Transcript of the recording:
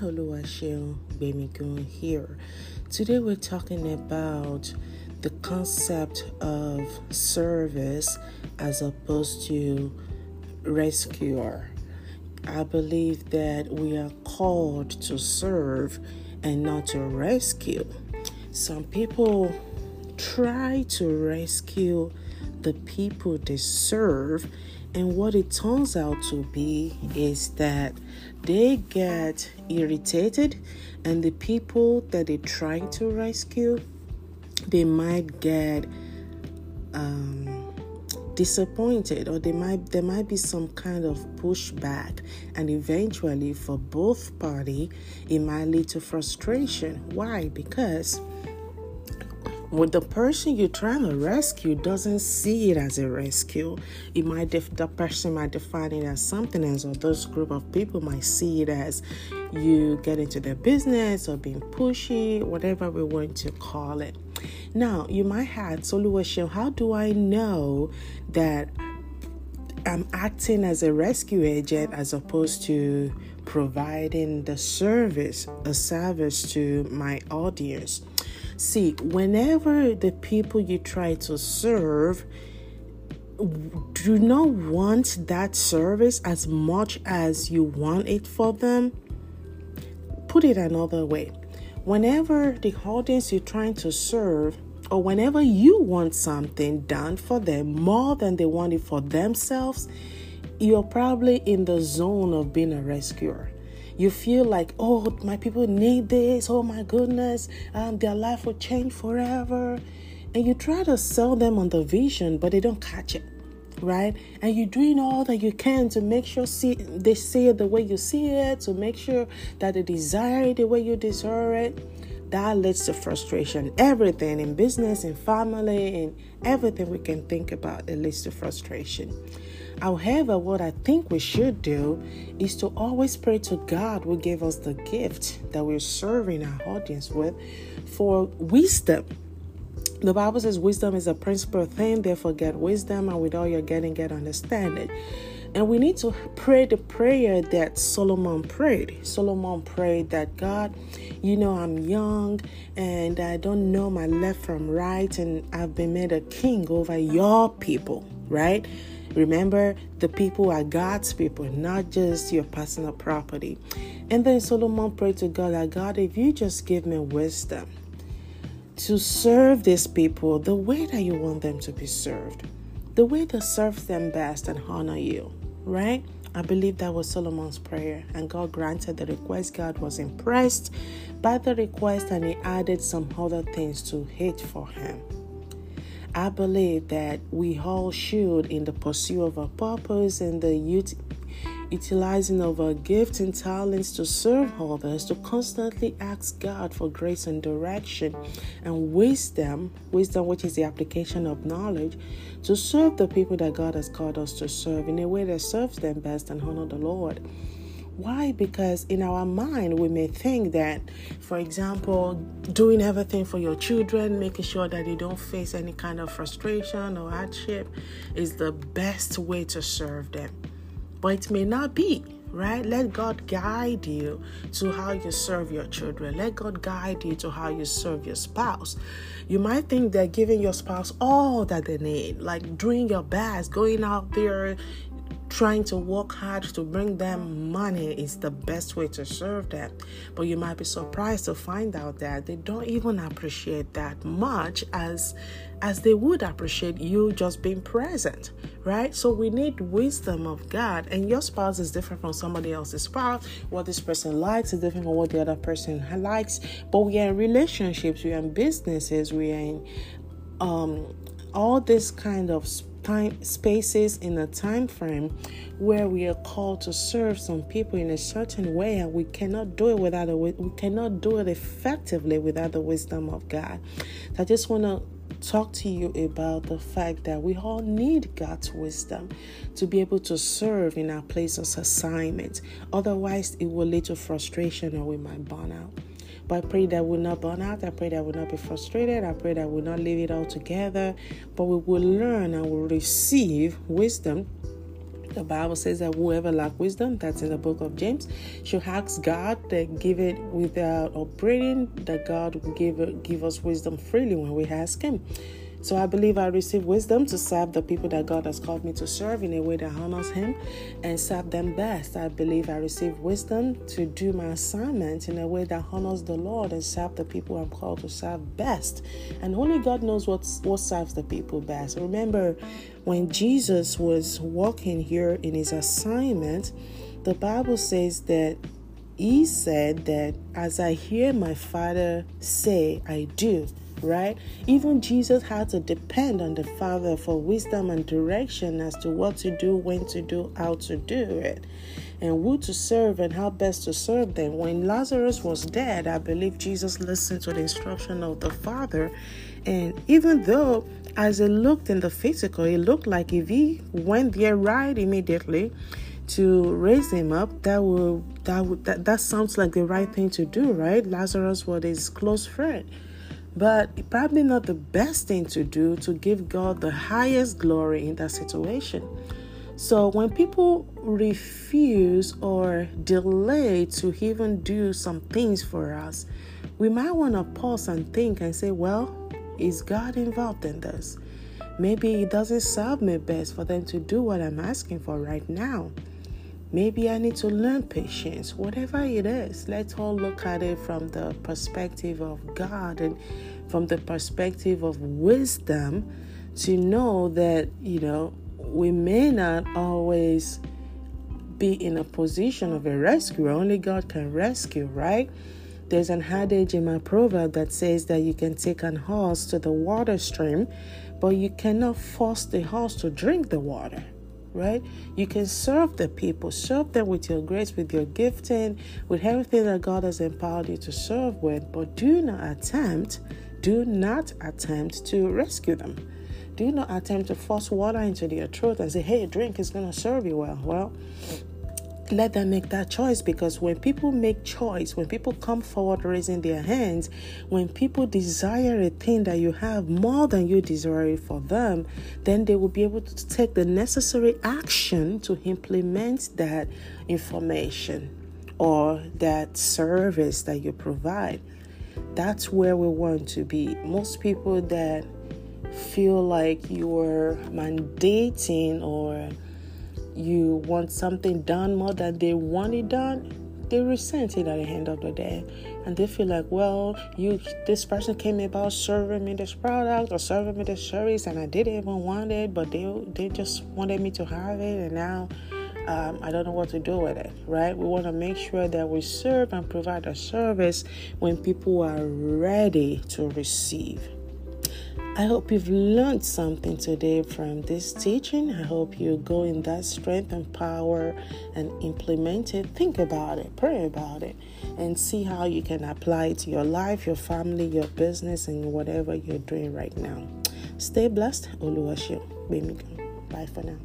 Oluwaseun Bemigun here. Today we're talking about the concept of service as opposed to rescuer. I believe that we are called to serve and not to rescue. Some people try to rescue the people they serve and what it turns out to be is that they get irritated, and the people that they're trying to rescue, they might get um, disappointed, or they might there might be some kind of pushback, and eventually, for both party, it might lead to frustration. Why? Because when the person you're trying to rescue doesn't see it as a rescue, it might def- the person might define it as something else, or those group of people might see it as you get into their business or being pushy, whatever we want to call it. Now, you might have solution. How do I know that I'm acting as a rescue agent as opposed to providing the service, a service to my audience? See, whenever the people you try to serve do not want that service as much as you want it for them, put it another way. Whenever the audience you're trying to serve, or whenever you want something done for them more than they want it for themselves, you're probably in the zone of being a rescuer you feel like, oh, my people need this. Oh my goodness, um, their life will change forever. And you try to sell them on the vision, but they don't catch it, right? And you're doing all that you can to make sure see they see it the way you see it, to make sure that they desire it the way you desire it. That leads to frustration. Everything in business, in family, in everything we can think about, it leads to frustration. However, what I think we should do is to always pray to God who gave us the gift that we're serving our audience with for wisdom. The Bible says wisdom is a principal thing, therefore get wisdom, and with all you're getting, get understanding. And we need to pray the prayer that Solomon prayed. Solomon prayed that God, you know, I'm young and I don't know my left from right, and I've been made a king over your people, right? Remember, the people are God's people, not just your personal property. And then Solomon prayed to God that God, if you just give me wisdom to serve these people the way that you want them to be served, the way that serves them best and honor you, right? I believe that was Solomon's prayer, and God granted the request. God was impressed by the request, and He added some other things to it for him. I believe that we all should, in the pursuit of our purpose and the utilizing of our gifts and talents to serve others, to constantly ask God for grace and direction and wisdom, wisdom, which is the application of knowledge, to serve the people that God has called us to serve in a way that serves them best and honor the Lord. Why? Because in our mind, we may think that, for example, doing everything for your children, making sure that they don't face any kind of frustration or hardship, is the best way to serve them. But it may not be, right? Let God guide you to how you serve your children. Let God guide you to how you serve your spouse. You might think that giving your spouse all that they need, like doing your best, going out there, trying to work hard to bring them money is the best way to serve them. But you might be surprised to find out that they don't even appreciate that much as as they would appreciate you just being present, right? So we need wisdom of God, and your spouse is different from somebody else's spouse. What this person likes is different from what the other person likes. But we are in relationships, we are in businesses, we are in um, all this kind of time spaces in a time frame where we are called to serve some people in a certain way and we cannot do it without a, we cannot do it effectively without the wisdom of God. So I just want to talk to you about the fact that we all need God's wisdom to be able to serve in our place of assignment. Otherwise, it will lead to frustration or we might burn out. But I pray that we'll not burn out. I pray that we'll not be frustrated. I pray that we'll not leave it all together. But we will learn and we will receive wisdom The Bible says that whoever lack wisdom, that's in the book of James, should ask God that give it without upbraiding, that God will give, give us wisdom freely when we ask Him. So I believe I receive wisdom to serve the people that God has called me to serve in a way that honors Him and serve them best. I believe I receive wisdom to do my assignment in a way that honors the Lord and serve the people I'm called to serve best. And only God knows what what serves the people best. Remember, when Jesus was walking here in His assignment, the Bible says that He said that as I hear my Father say, I do right? Even Jesus had to depend on the Father for wisdom and direction as to what to do, when to do, how to do it, and who to serve and how best to serve them. When Lazarus was dead, I believe Jesus listened to the instruction of the Father. And even though, as it looked in the physical, it looked like if he went there right immediately, to raise him up that will that would that, that sounds like the right thing to do right lazarus was his close friend but probably not the best thing to do to give God the highest glory in that situation. So when people refuse or delay to even do some things for us, we might want to pause and think and say, well, is God involved in this? Maybe it doesn't serve me best for them to do what I'm asking for right now. Maybe I need to learn patience, whatever it is. Let's all look at it from the perspective of God and from the perspective of wisdom to know that, you know, we may not always be in a position of a rescue. Only God can rescue, right? There's an adage in my proverb that says that you can take an horse to the water stream, but you cannot force the horse to drink the water right? You can serve the people, serve them with your grace, with your gifting, with everything that God has empowered you to serve with, but do not attempt, do not attempt to rescue them. Do not attempt to force water into their throat and say, hey, drink is going to serve you well. Well, let them make that choice because when people make choice when people come forward raising their hands when people desire a thing that you have more than you desire it for them then they will be able to take the necessary action to implement that information or that service that you provide. That's where we want to be. Most people that feel like you're mandating or you want something done more than they want it done, they resent it at the end of the day. And they feel like, well, you this person came about serving me this product or serving me this service and I didn't even want it, but they they just wanted me to have it and now um, I don't know what to do with it, right? We want to make sure that we serve and provide a service when people are ready to receive. I hope you've learned something today from this teaching. I hope you go in that strength and power and implement it. Think about it, pray about it, and see how you can apply it to your life, your family, your business, and whatever you're doing right now. Stay blessed. Oluwaseun. Bye for now.